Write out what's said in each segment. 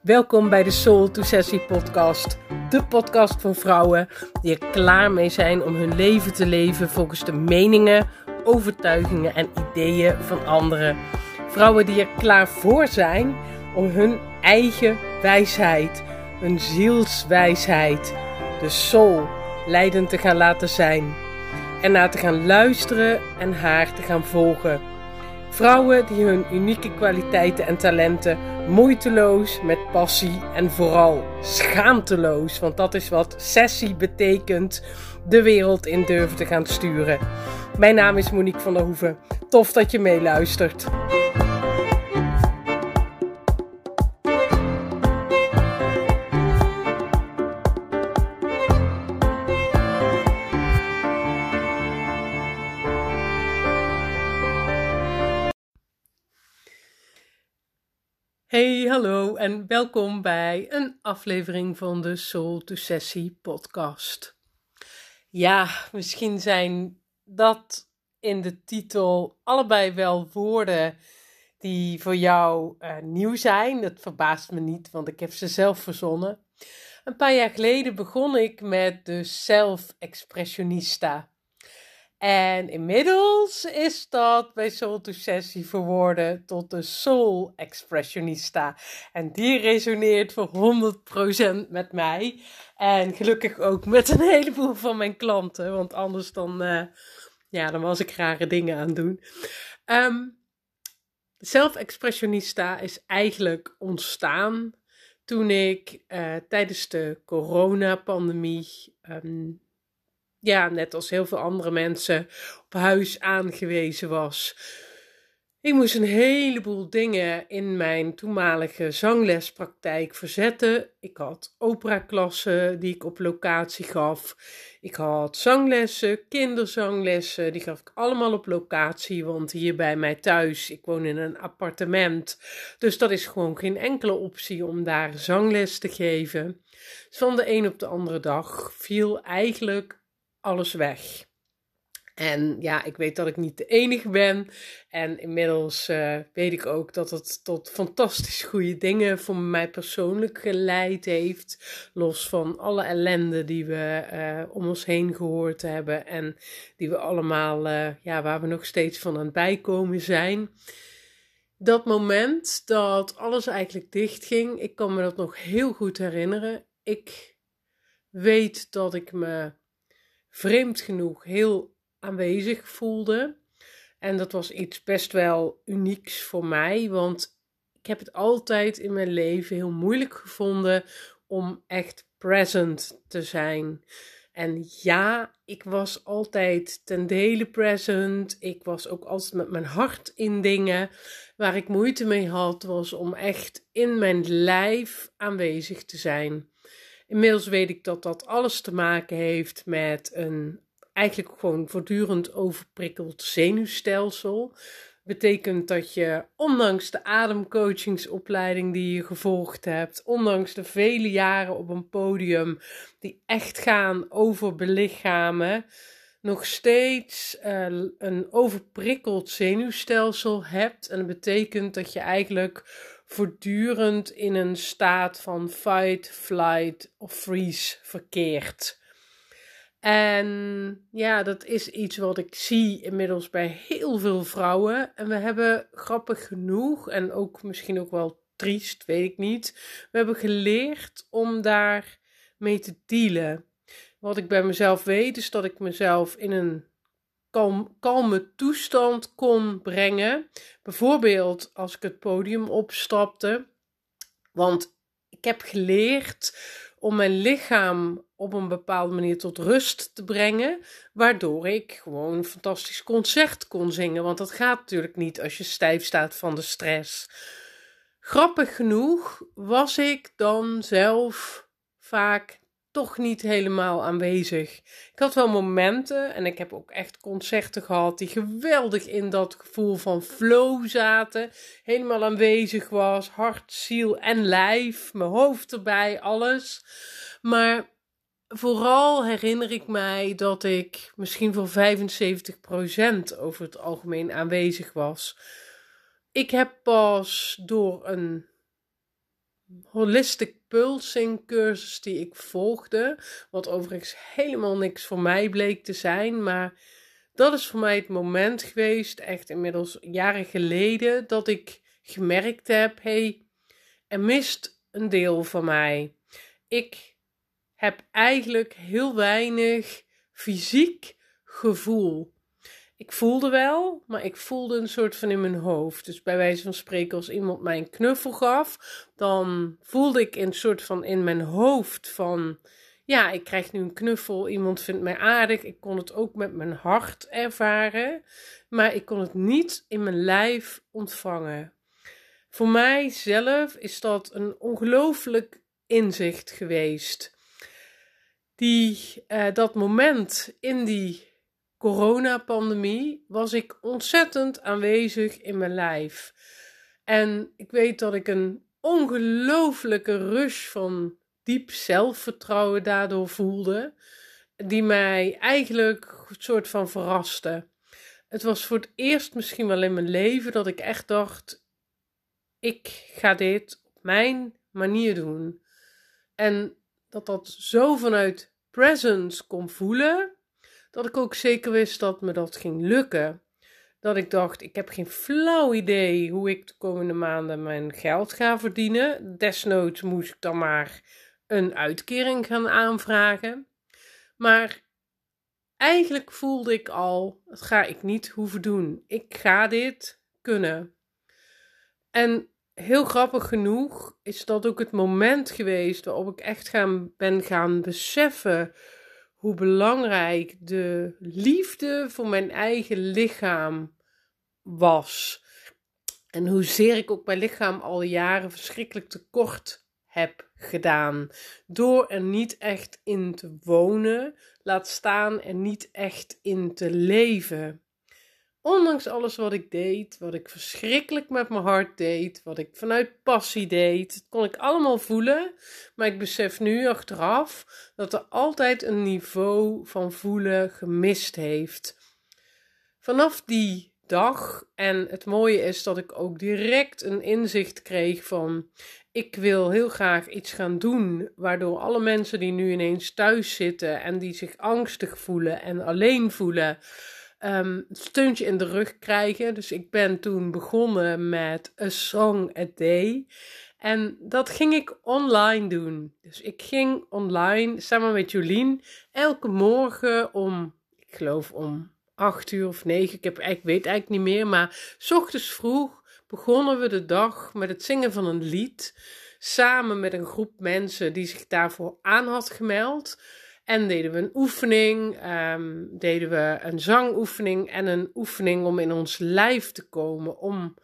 Welkom bij de Soul to Sessie podcast. De podcast voor vrouwen die er klaar mee zijn om hun leven te leven volgens de meningen, overtuigingen en ideeën van anderen. Vrouwen die er klaar voor zijn om hun eigen wijsheid, hun zielswijsheid, de soul, leidend te gaan laten zijn. En naar te gaan luisteren en haar te gaan volgen. Vrouwen die hun unieke kwaliteiten en talenten moeiteloos, met passie en vooral schaamteloos, want dat is wat sessie betekent, de wereld in durven te gaan sturen. Mijn naam is Monique van der Hoeven. Tof dat je meeluistert. Hey, hallo en welkom bij een aflevering van de Soul to Sessie podcast. Ja, misschien zijn dat in de titel allebei wel woorden die voor jou uh, nieuw zijn. Dat verbaast me niet, want ik heb ze zelf verzonnen. Een paar jaar geleden begon ik met de Self-Expressionista. En inmiddels is dat bij Soul to Sessie verwoorden tot de Soul Expressionista. En die resoneert voor 100% met mij. En gelukkig ook met een heleboel van mijn klanten. Want anders dan, uh, ja, dan was ik rare dingen aan het doen. Um, Self-expressionista is eigenlijk ontstaan toen ik uh, tijdens de coronapandemie um, ja, net als heel veel andere mensen, op huis aangewezen was. Ik moest een heleboel dingen in mijn toenmalige zanglespraktijk verzetten. Ik had operaklassen die ik op locatie gaf. Ik had zanglessen, kinderzanglessen, die gaf ik allemaal op locatie. Want hier bij mij thuis, ik woon in een appartement. Dus dat is gewoon geen enkele optie om daar zangles te geven. Dus van de een op de andere dag viel eigenlijk alles weg. En ja, ik weet dat ik niet de enige ben. En inmiddels uh, weet ik ook dat het tot fantastisch goede dingen voor mij persoonlijk geleid heeft. Los van alle ellende die we uh, om ons heen gehoord hebben. En die we allemaal, uh, ja, waar we nog steeds van aan het bijkomen zijn. Dat moment dat alles eigenlijk dichtging, ik kan me dat nog heel goed herinneren. Ik weet dat ik me vreemd genoeg heel aanwezig voelde. En dat was iets best wel unieks voor mij, want ik heb het altijd in mijn leven heel moeilijk gevonden om echt present te zijn. En ja, ik was altijd ten dele present. Ik was ook altijd met mijn hart in dingen. Waar ik moeite mee had, was om echt in mijn lijf aanwezig te zijn. Inmiddels weet ik dat dat alles te maken heeft met een eigenlijk gewoon voortdurend overprikkeld zenuwstelsel. Betekent dat je, ondanks de ademcoachingsopleiding die je gevolgd hebt, ondanks de vele jaren op een podium die echt gaan over belichamen, nog steeds uh, een overprikkeld zenuwstelsel hebt. En dat betekent dat je eigenlijk voortdurend in een staat van fight, flight of freeze verkeert. En ja, dat is iets wat ik zie inmiddels bij heel veel vrouwen. En we hebben grappig genoeg, en ook misschien ook wel triest, weet ik niet. We hebben geleerd om daar mee te dealen. Wat ik bij mezelf weet, is dat ik mezelf in een kalm, kalme toestand kon brengen. Bijvoorbeeld als ik het podium opstapte. Want ik heb geleerd om mijn lichaam op een bepaalde manier tot rust te brengen, waardoor ik gewoon een fantastisch concert kon zingen. Want dat gaat natuurlijk niet als je stijf staat van de stress. Grappig genoeg was ik dan zelf vaak toch niet helemaal aanwezig. Ik had wel momenten en ik heb ook echt concerten gehad die geweldig in dat gevoel van flow zaten. Helemaal aanwezig was, hart, ziel en lijf, mijn hoofd erbij, alles. Maar vooral herinner ik mij dat ik misschien voor 75% over het algemeen aanwezig was. Ik heb pas door een holistic pulsing cursus die ik volgde. Wat overigens helemaal niks voor mij bleek te zijn. Maar dat is voor mij het moment geweest, echt inmiddels jaren geleden, dat ik gemerkt heb: hey, er mist een deel van mij. Ik heb eigenlijk heel weinig fysiek gevoel. Ik voelde wel, maar ik voelde een soort van in mijn hoofd. Dus bij wijze van spreken, als iemand mij een knuffel gaf, dan voelde ik een soort van in mijn hoofd van, ja, ik krijg nu een knuffel, iemand vindt mij aardig. Ik kon het ook met mijn hart ervaren, maar ik kon het niet in mijn lijf ontvangen. Voor mijzelf is dat een ongelooflijk inzicht geweest. Die, uh, dat moment in die coronapandemie was ik ontzettend aanwezig in mijn lijf. En ik weet dat ik een ongelooflijke rush van diep zelfvertrouwen daardoor voelde, die mij eigenlijk een soort van verraste. Het was voor het eerst misschien wel in mijn leven dat ik echt dacht: ik ga dit op mijn manier doen. En dat dat zo vanuit presence kon voelen, dat ik ook zeker wist dat me dat ging lukken. Dat ik dacht, ik heb geen flauw idee hoe ik de komende maanden mijn geld ga verdienen. Desnoods moest ik dan maar een uitkering gaan aanvragen. Maar eigenlijk voelde ik al, dat ga ik niet hoeven doen. Ik ga dit kunnen. En heel grappig genoeg is dat ook het moment geweest waarop ik echt gaan, ben gaan beseffen hoe belangrijk de liefde voor mijn eigen lichaam was. En hoezeer ik ook mijn lichaam al jaren verschrikkelijk tekort heb gedaan. Door er niet echt in te wonen, laat staan er niet echt in te leven ondanks alles wat ik deed, wat ik verschrikkelijk met mijn hart deed, wat ik vanuit passie deed, kon ik allemaal voelen. Maar ik besef nu achteraf dat er altijd een niveau van voelen gemist heeft. Vanaf die dag, en het mooie is dat ik ook direct een inzicht kreeg van. Ik wil heel graag iets gaan doen waardoor alle mensen die nu ineens thuis zitten en die zich angstig voelen en alleen voelen, um, steuntje in de rug krijgen. Dus ik ben toen begonnen met A Song a Day. En dat ging ik online doen. Dus ik ging online samen met Jolien elke morgen om, ik geloof om 8 uur of 9, ik, heb, ik weet eigenlijk niet meer, maar s ochtends vroeg begonnen we de dag met het zingen van een lied. Samen met een groep mensen die zich daarvoor aan had gemeld. En deden we een oefening, um, deden we een zangoefening en een oefening om in ons lijf te komen. Om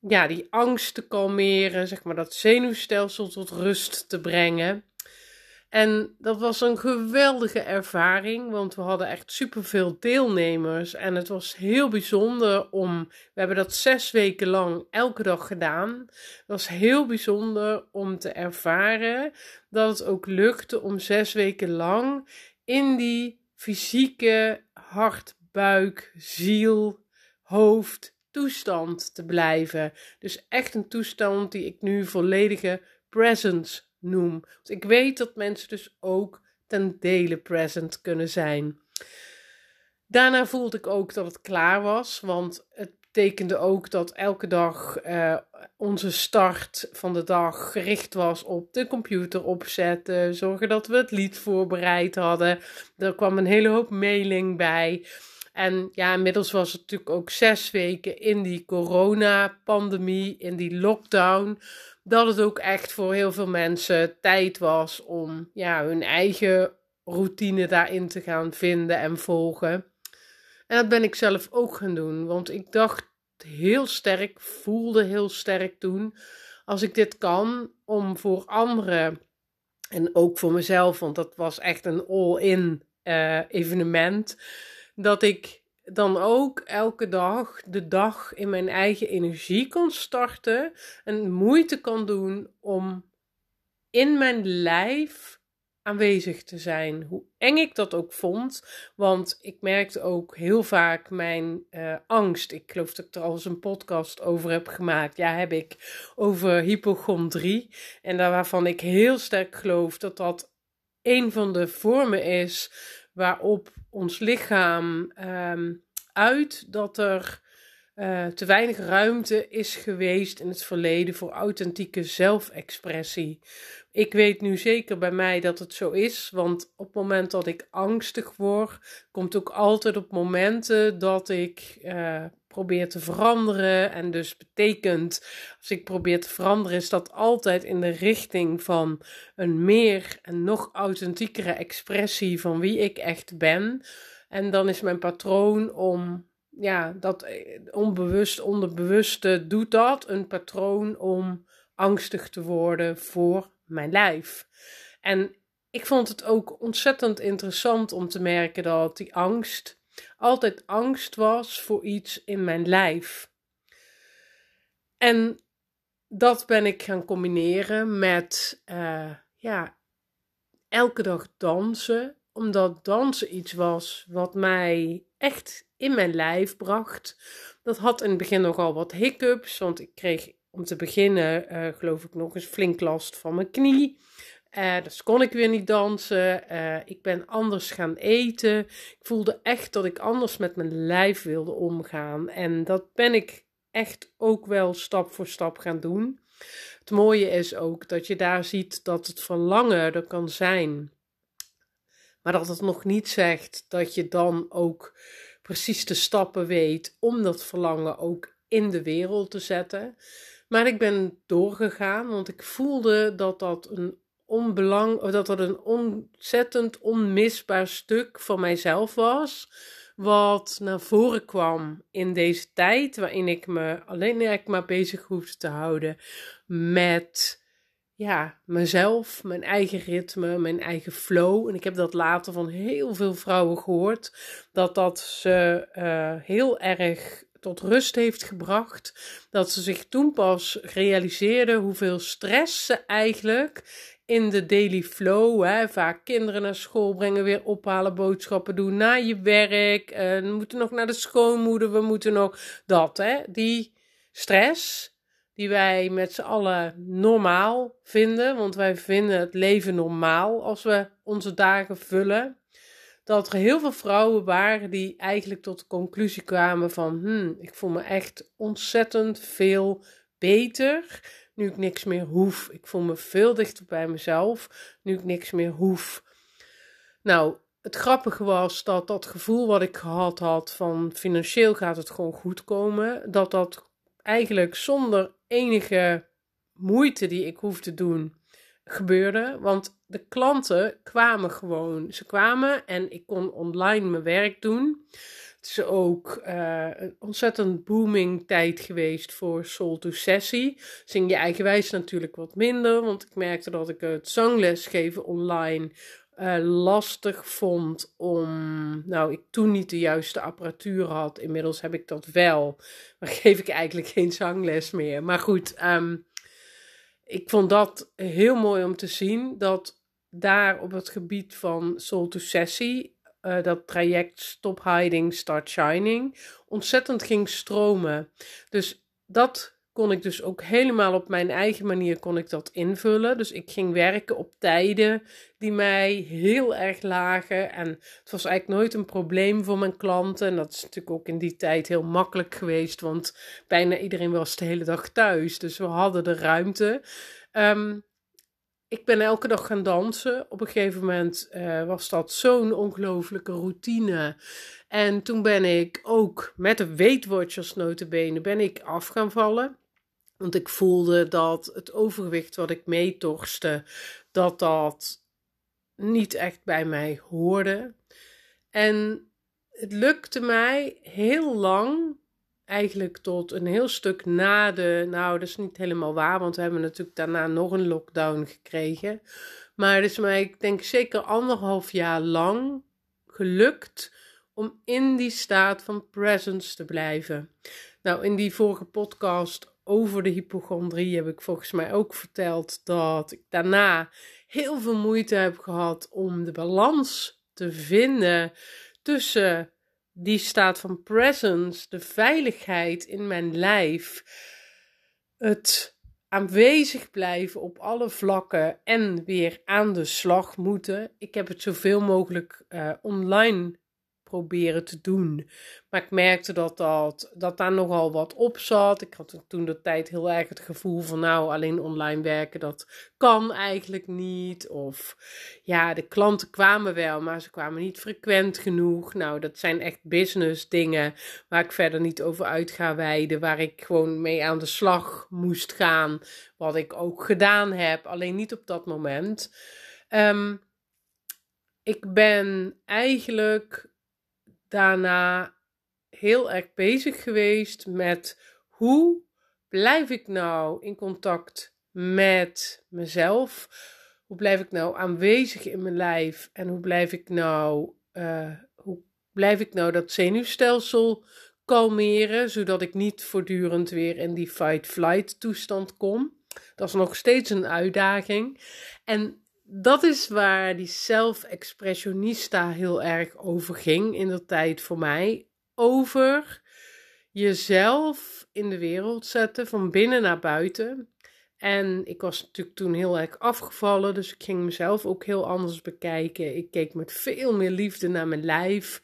ja, die angst te kalmeren, zeg maar dat zenuwstelsel tot rust te brengen. En dat was een geweldige ervaring, want we hadden echt superveel deelnemers. En het was heel bijzonder om. We hebben dat zes weken lang elke dag gedaan. Het was heel bijzonder om te ervaren dat het ook lukte om zes weken lang in die fysieke hart, buik, ziel, hoofd toestand te blijven. Dus echt een toestand die ik nu volledige presence noem. Want ik weet dat mensen dus ook ten dele present kunnen zijn. Daarna voelde ik ook dat het klaar was, want het betekende ook dat elke dag uh, onze start van de dag gericht was op de computer opzetten, zorgen dat we het lied voorbereid hadden. Er kwam een hele hoop mailing bij. En ja, inmiddels was het natuurlijk ook zes weken in die coronapandemie, in die lockdown dat het ook echt voor heel veel mensen tijd was om ja, hun eigen routine daarin te gaan vinden en volgen. En dat ben ik zelf ook gaan doen, want ik dacht heel sterk, voelde heel sterk toen, als ik dit kan, om voor anderen en ook voor mezelf, want dat was echt een all-in uh, evenement, dat ik dan ook elke dag de dag in mijn eigen energie kan starten en moeite kan doen om in mijn lijf aanwezig te zijn. Hoe eng ik dat ook vond. Want ik merkte ook heel vaak mijn uh, angst. Ik geloof dat ik er al eens een podcast over heb gemaakt. Ja, heb ik. Over hypochondrie. En daar waarvan ik heel sterk geloof dat dat een van de vormen is waarop ons lichaam um, uit dat er uh, te weinig ruimte is geweest in het verleden voor authentieke zelfexpressie. Ik weet nu zeker bij mij dat het zo is, want op het moment dat ik angstig word, komt ook altijd op momenten dat ik uh, probeer te veranderen. En dus betekent, als ik probeer te veranderen, is dat altijd in de richting van een meer en nog authentiekere expressie van wie ik echt ben. En dan is mijn patroon om ja, dat eh, onbewust, onderbewuste doet dat. Een patroon om angstig te worden voor mijn lijf. En ik vond het ook ontzettend interessant om te merken dat die angst altijd angst was voor iets in mijn lijf. En dat ben ik gaan combineren met uh, ja, elke dag dansen, omdat dansen iets was wat mij echt in mijn lijf bracht. Dat had in het begin nogal wat hiccups, want ik kreeg om te beginnen, uh, geloof ik, nog eens flink last van mijn knie. Uh, dus kon ik weer niet dansen. Uh, ik ben anders gaan eten. Ik voelde echt dat ik anders met mijn lijf wilde omgaan. En dat ben ik echt ook wel stap voor stap gaan doen. Het mooie is ook dat je daar ziet dat het verlangen er kan zijn. Maar dat het nog niet zegt dat je dan ook precies de stappen weet om dat verlangen ook in de wereld te zetten. Maar ik ben doorgegaan, want ik voelde dat dat een onbelang, dat dat een ontzettend onmisbaar stuk van mijzelf was. Wat naar voren kwam in deze tijd, waarin ik me alleen maar bezig hoefde te houden met ja, mezelf, mijn eigen ritme, mijn eigen flow. En ik heb dat later van heel veel vrouwen gehoord, dat dat ze uh, heel erg tot rust heeft gebracht. Dat ze zich toen pas realiseerden hoeveel stress ze eigenlijk in de daily flow, hè, vaak kinderen naar school brengen, weer ophalen, boodschappen doen, naar je werk, uh, we moeten nog naar de schoonmoeder, we moeten nog dat, hè, die stress die wij met z'n allen normaal vinden, want wij vinden het leven normaal als we onze dagen vullen. Dat er heel veel vrouwen waren die eigenlijk tot de conclusie kwamen van, hmm, ik voel me echt ontzettend veel beter nu ik niks meer hoef. Ik voel me veel dichter bij mezelf nu ik niks meer hoef. Nou, het grappige was dat dat gevoel wat ik gehad had van financieel gaat het gewoon goed komen, dat dat eigenlijk zonder enige moeite die ik hoef te doen gebeurde. Want de klanten kwamen gewoon. Ze kwamen en ik kon online mijn werk doen. Is ook uh, een ontzettend booming tijd geweest voor Soul to Sessie. Zing je eigenwijs natuurlijk wat minder, want ik merkte dat ik het zanglesgeven online uh, lastig vond om. Nou, ik toen niet de juiste apparatuur had. Inmiddels heb ik dat wel. Maar geef ik eigenlijk geen zangles meer. Maar goed, um, ik vond dat heel mooi om te zien. Dat daar op het gebied van Soul to Sessie. Uh, dat traject Stop Hiding, Start Shining. ontzettend ging stromen. Dus dat kon ik dus ook helemaal op mijn eigen manier kon ik dat invullen. Dus ik ging werken op tijden die mij heel erg lagen. En het was eigenlijk nooit een probleem voor mijn klanten. En dat is natuurlijk ook in die tijd heel makkelijk geweest, want bijna iedereen was de hele dag thuis. Dus we hadden de ruimte. Um, ik ben elke dag gaan dansen. Op een gegeven moment uh, was dat zo'n ongelofelijke routine. En toen ben ik ook met de Weight Watchers notabene ben ik af gaan vallen. Want ik voelde dat het overgewicht wat ik meetorste, dat dat niet echt bij mij hoorde. En het lukte mij heel lang, eigenlijk tot een heel stuk na de. Nou, dat is niet helemaal waar, want we hebben natuurlijk daarna nog een lockdown gekregen. Maar het is mij, ik denk zeker anderhalf jaar lang gelukt om in die staat van presence te blijven. Nou, in die vorige podcast over de hypochondrie heb ik volgens mij ook verteld dat ik daarna heel veel moeite heb gehad om de balans te vinden tussen die staat van presence, de veiligheid in mijn lijf, het aanwezig blijven op alle vlakken en weer aan de slag moeten. Ik heb het zoveel mogelijk uh, online proberen te doen. Maar ik merkte dat, dat, dat daar nogal wat op zat. Ik had toen de tijd heel erg het gevoel van nou, alleen online werken, dat kan eigenlijk niet. Of ja, de klanten kwamen wel, maar ze kwamen niet frequent genoeg. Nou, dat zijn echt business dingen waar ik verder niet over uit ga wijden. Waar ik gewoon mee aan de slag moest gaan. Wat ik ook gedaan heb, alleen niet op dat moment. Um, ik ben eigenlijk daarna heel erg bezig geweest met hoe blijf ik nou in contact met mezelf? Hoe blijf ik nou aanwezig in mijn lijf? En hoe blijf ik nou, uh, hoe blijf ik nou dat zenuwstelsel kalmeren, zodat ik niet voortdurend weer in die fight-flight toestand kom? Dat is nog steeds een uitdaging. En dat is waar die self-expressionista heel erg over ging in de tijd voor mij. Over jezelf in de wereld zetten, van binnen naar buiten. En ik was natuurlijk toen heel erg afgevallen, dus ik ging mezelf ook heel anders bekijken. Ik keek met veel meer liefde naar mijn lijf.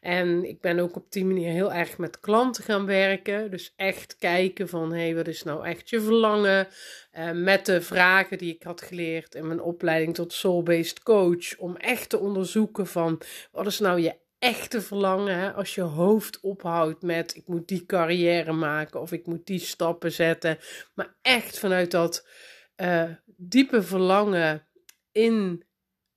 En ik ben ook op die manier heel erg met klanten gaan werken. Dus echt kijken van, hé, hey, wat is nou echt je verlangen? Uh, met de vragen die ik had geleerd in mijn opleiding tot soul-based coach. Om echt te onderzoeken van, wat is nou je echte verlangen? Als je hoofd ophoudt met, ik moet die carrière maken of ik moet die stappen zetten. Maar echt vanuit dat uh, diepe verlangen in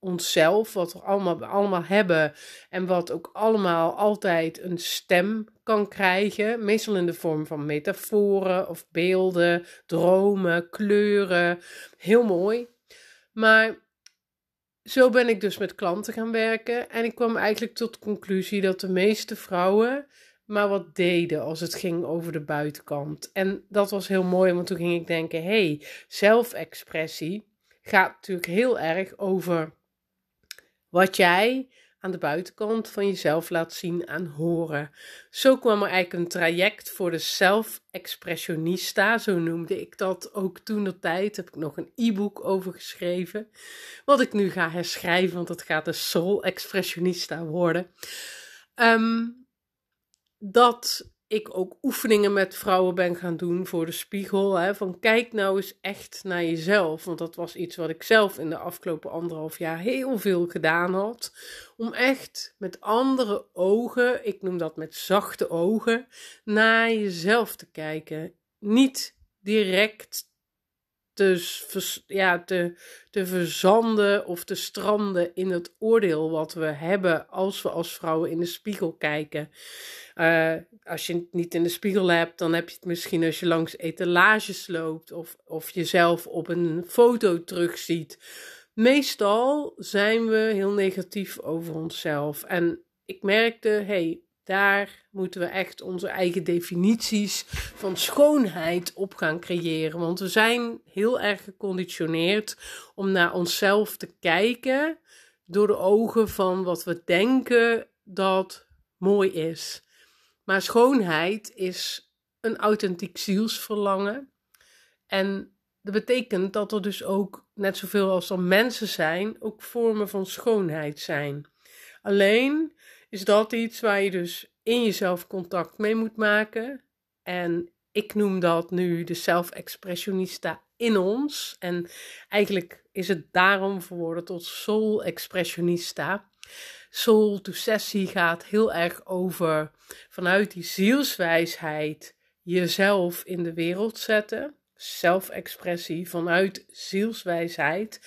onszelf, wat we allemaal, allemaal hebben en wat ook allemaal altijd een stem kan krijgen, meestal in de vorm van metaforen of beelden, dromen, kleuren, heel mooi. Maar zo ben ik dus met klanten gaan werken en ik kwam eigenlijk tot de conclusie dat de meeste vrouwen maar wat deden als het ging over de buitenkant. En dat was heel mooi, want toen ging ik denken: hey, zelfexpressie gaat natuurlijk heel erg over wat jij aan de buitenkant van jezelf laat zien en horen. Zo kwam er eigenlijk een traject voor de self-expressionista, zo noemde ik dat ook toen de tijd. Heb ik nog een e-book over geschreven, wat ik nu ga herschrijven, want het gaat de soul-expressionista worden. Um, dat ik ook oefeningen met vrouwen ben gaan doen voor de spiegel. Hè, van kijk nou eens echt naar jezelf. Want dat was iets wat ik zelf in de afgelopen anderhalf jaar heel veel gedaan had. Om echt met andere ogen, ik noem dat met zachte ogen, naar jezelf te kijken. Niet direct te, ja, te, te verzanden of te stranden in het oordeel wat we hebben als we als vrouwen in de spiegel kijken. Uh, als je het niet in de spiegel hebt, dan heb je het misschien als je langs etalages loopt of, of jezelf op een foto terugziet. Meestal zijn we heel negatief over onszelf. En ik merkte, hey, daar moeten we echt onze eigen definities van schoonheid op gaan creëren. Want we zijn heel erg geconditioneerd om naar onszelf te kijken door de ogen van wat we denken dat mooi is. Maar schoonheid is een authentiek zielsverlangen. En dat betekent dat er dus ook, net zoveel als er mensen zijn, ook vormen van schoonheid zijn. Alleen is dat iets waar je dus in jezelf contact mee moet maken. En ik noem dat nu de self-expressionista in ons. En eigenlijk is het daarom verworden tot soul-expressionista. Soul to sessie gaat heel erg over vanuit die zielswijsheid jezelf in de wereld zetten. Zelfexpressie vanuit zielswijsheid.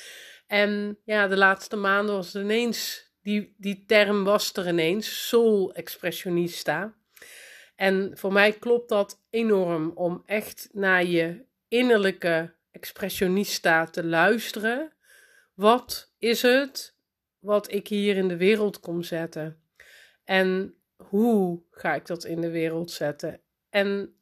En ja, de laatste maanden was het ineens die, die term was er ineens, soul expressionista. En voor mij klopt dat enorm om echt naar je innerlijke expressionista te luisteren. Wat is het wat ik hier in de wereld kom zetten? En hoe ga ik dat in de wereld zetten? En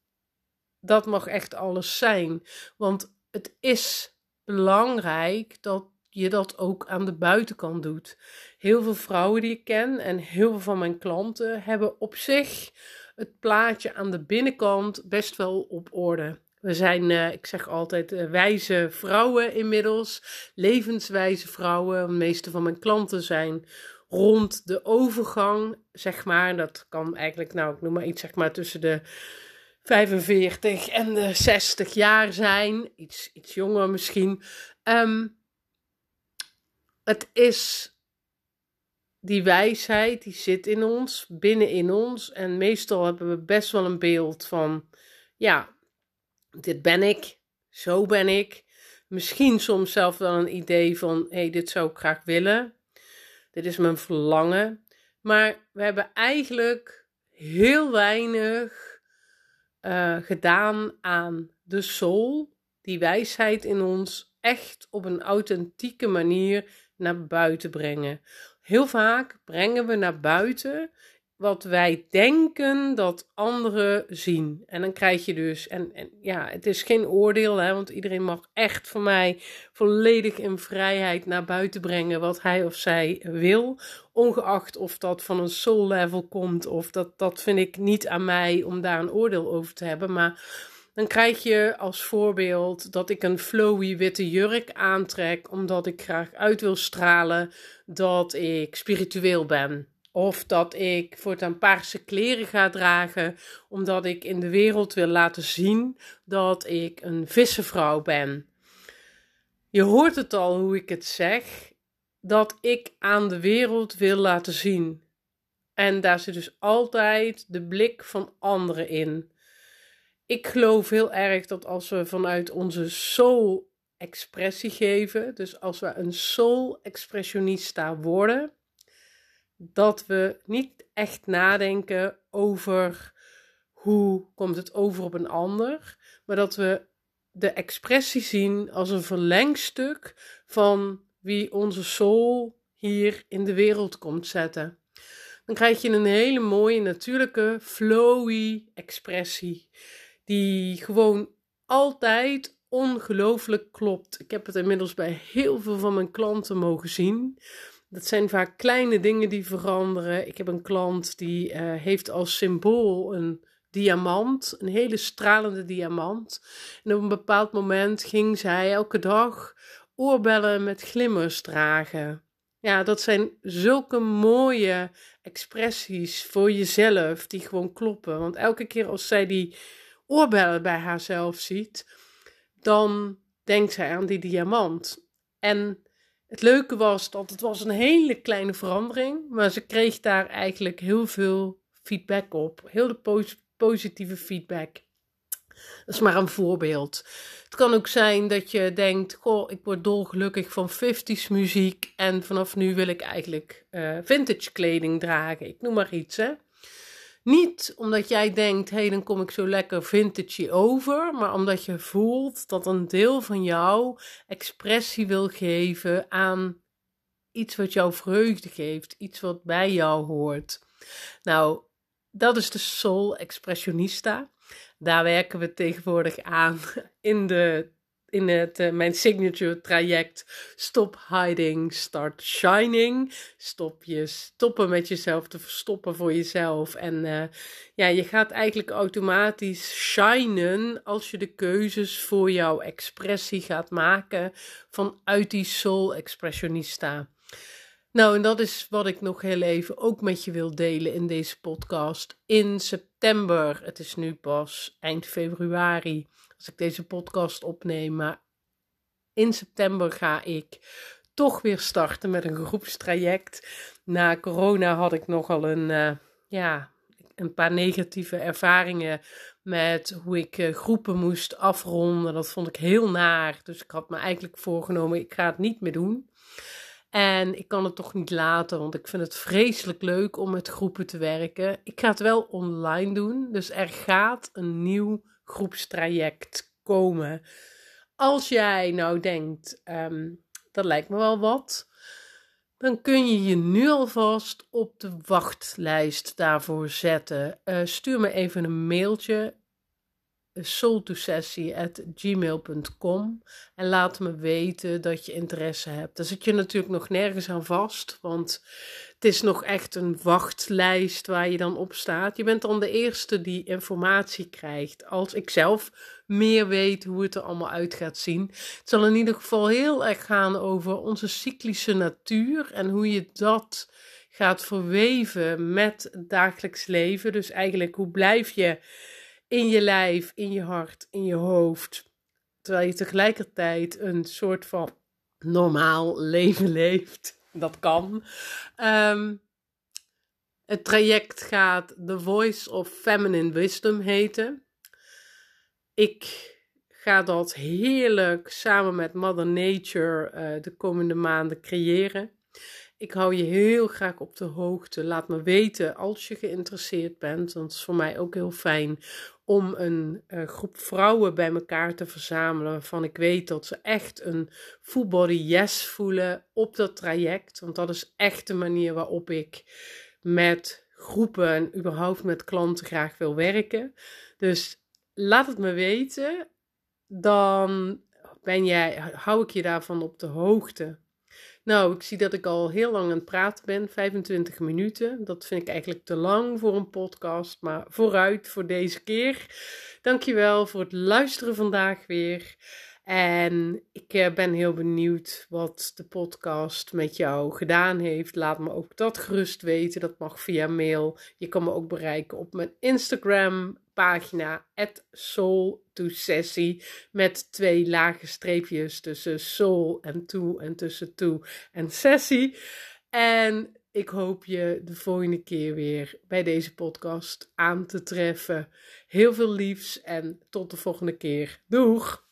dat mag echt alles zijn. Want het is belangrijk dat je dat ook aan de buitenkant doet. Heel veel vrouwen die ik ken en heel veel van mijn klanten hebben op zich het plaatje aan de binnenkant best wel op orde. We zijn, uh, ik zeg altijd, uh, wijze vrouwen inmiddels, levenswijze vrouwen. De meeste van mijn klanten zijn rond de overgang, zeg maar. Dat kan eigenlijk, nou, ik noem maar iets, zeg maar, tussen de 45 en de 60 jaar zijn. Iets, iets jonger misschien. Um, het is die wijsheid, die zit in ons, binnen in ons. En meestal hebben we best wel een beeld van, ja, dit ben ik, zo ben ik. Misschien soms zelf wel een idee van, hé, hey, dit zou ik graag willen. Dit is mijn verlangen. Maar we hebben eigenlijk heel weinig uh, gedaan aan de soul, die wijsheid in ons, echt op een authentieke manier naar buiten brengen. Heel vaak brengen we naar buiten wat wij denken dat anderen zien. En dan krijg je dus, en, en ja, het is geen oordeel, hè, want iedereen mag echt van mij volledig in vrijheid naar buiten brengen wat hij of zij wil. Ongeacht of dat van een soul level komt, of dat, dat vind ik niet aan mij om daar een oordeel over te hebben. Maar dan krijg je als voorbeeld dat ik een flowy witte jurk aantrek, omdat ik graag uit wil stralen dat ik spiritueel ben. Of dat ik voortaan paarse kleren ga dragen, omdat ik in de wereld wil laten zien dat ik een vissenvrouw ben. Je hoort het al hoe ik het zeg, dat ik aan de wereld wil laten zien. En daar zit dus altijd de blik van anderen in. Ik geloof heel erg dat als we vanuit onze soul expressie geven, dus als we een soul expressionista worden, dat we niet echt nadenken over hoe komt het over op een ander, maar dat we de expressie zien als een verlengstuk van wie onze soul hier in de wereld komt zetten. Dan krijg je een hele mooie, natuurlijke, flowy expressie, die gewoon altijd ongelooflijk klopt. Ik heb het inmiddels bij heel veel van mijn klanten mogen zien. Dat zijn vaak kleine dingen die veranderen. Ik heb een klant die uh, heeft als symbool een diamant, een hele stralende diamant. En op een bepaald moment ging zij elke dag oorbellen met glimmers dragen. Ja, dat zijn zulke mooie expressies voor jezelf die gewoon kloppen. Want elke keer als zij die oorbellen bij haarzelf ziet, dan denkt zij aan die diamant. En het leuke was dat het was een hele kleine verandering, maar ze kreeg daar eigenlijk heel veel feedback op. Heel de positieve feedback. Dat is maar een voorbeeld. Het kan ook zijn dat je denkt: Goh, ik word dolgelukkig van 50s muziek en vanaf nu wil ik eigenlijk uh, vintage kleding dragen. Ik noem maar iets, hè. Niet omdat jij denkt, hé, hey, dan kom ik zo lekker vintage over, maar omdat je voelt dat een deel van jou expressie wil geven aan iets wat jou vreugde geeft, iets wat bij jou hoort. Nou, dat is de Soul Expressionista. Daar werken we tegenwoordig aan in de in het, uh, mijn signature traject Stop Hiding, Start Shining. Stop je stoppen met jezelf te verstoppen voor jezelf. En uh, ja, je gaat eigenlijk automatisch shinen als je de keuzes voor jouw expressie gaat maken vanuit die soul expressionista. Nou, en dat is wat ik nog heel even ook met je wil delen in deze podcast. In september, het is nu pas eind februari, als ik deze podcast opneem. Maar in september ga ik toch weer starten met een groepstraject. Na corona had ik nogal een, uh, ja, een paar negatieve ervaringen met hoe ik uh, groepen moest afronden. Dat vond ik heel naar. Dus ik had me eigenlijk voorgenomen, ik ga het niet meer doen. En ik kan het toch niet laten, want ik vind het vreselijk leuk om met groepen te werken. Ik ga het wel online doen, dus er gaat een nieuw groepstraject komen. Als jij nou denkt, um, dat lijkt me wel wat, dan kun je je nu alvast op de wachtlijst daarvoor zetten. Uh, stuur me even een mailtje soultosessie.gmail.com en laat me weten dat je interesse hebt. Daar zit je natuurlijk nog nergens aan vast, want het is nog echt een wachtlijst waar je dan op staat. Je bent dan de eerste die informatie krijgt. Als ik zelf meer weet hoe het er allemaal uit gaat zien. Het zal in ieder geval heel erg gaan over onze cyclische natuur en hoe je dat gaat verweven met het dagelijks leven. Dus eigenlijk hoe blijf je in je lijf, in je hart, in je hoofd, terwijl je tegelijkertijd een soort van normaal leven leeft. Dat kan. Um, het traject gaat The Voice of Feminine Wisdom heten. Ik ga dat heerlijk samen met Mother Nature uh, de komende maanden creëren. Ik hou je heel graag op de hoogte. Laat me weten als je geïnteresseerd bent. Want het is voor mij ook heel fijn om een uh, groep vrouwen bij elkaar te verzamelen. Waarvan ik weet dat ze echt een full body yes voelen op dat traject. Want dat is echt de manier waarop ik met groepen en überhaupt met klanten graag wil werken. Dus laat het me weten. Dan ben jij, hou ik je daarvan op de hoogte. Nou, ik zie dat ik al heel lang aan het praten ben, 25 minuten. Dat vind ik eigenlijk te lang voor een podcast, maar vooruit voor deze keer. Dankjewel voor het luisteren vandaag weer. En ik eh, ben heel benieuwd wat de podcast met jou gedaan heeft. Laat me ook dat gerust weten. Dat mag via mail. Je kan me ook bereiken op mijn Instagram pagina soul to sessie met twee lage streepjes tussen soul en toe en tussen toe en sessie. En ik hoop je de volgende keer weer bij deze podcast aan te treffen. Heel veel liefs en tot de volgende keer. Doeg!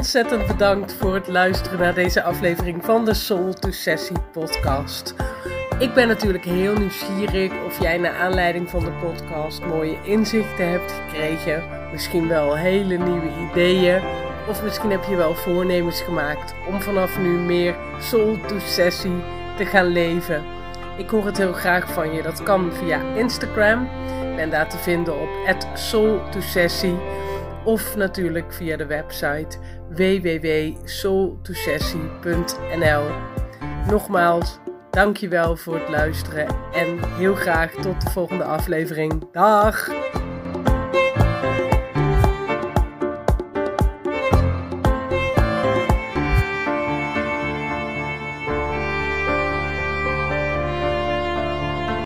Ontzettend bedankt voor het luisteren naar deze aflevering van de Soul to Sessie podcast. Ik ben natuurlijk heel nieuwsgierig of jij naar aanleiding van de podcast mooie inzichten hebt gekregen. Misschien wel hele nieuwe ideeën. Of misschien heb je wel voornemens gemaakt om vanaf nu meer Soul to Sessie te gaan leven. Ik hoor het heel graag van je. Dat kan via Instagram. Ik ben daar te vinden op soul to sessie of natuurlijk via de website www.soultosessie.nl. Nogmaals, dankjewel voor het luisteren en heel graag tot de volgende aflevering. Dag!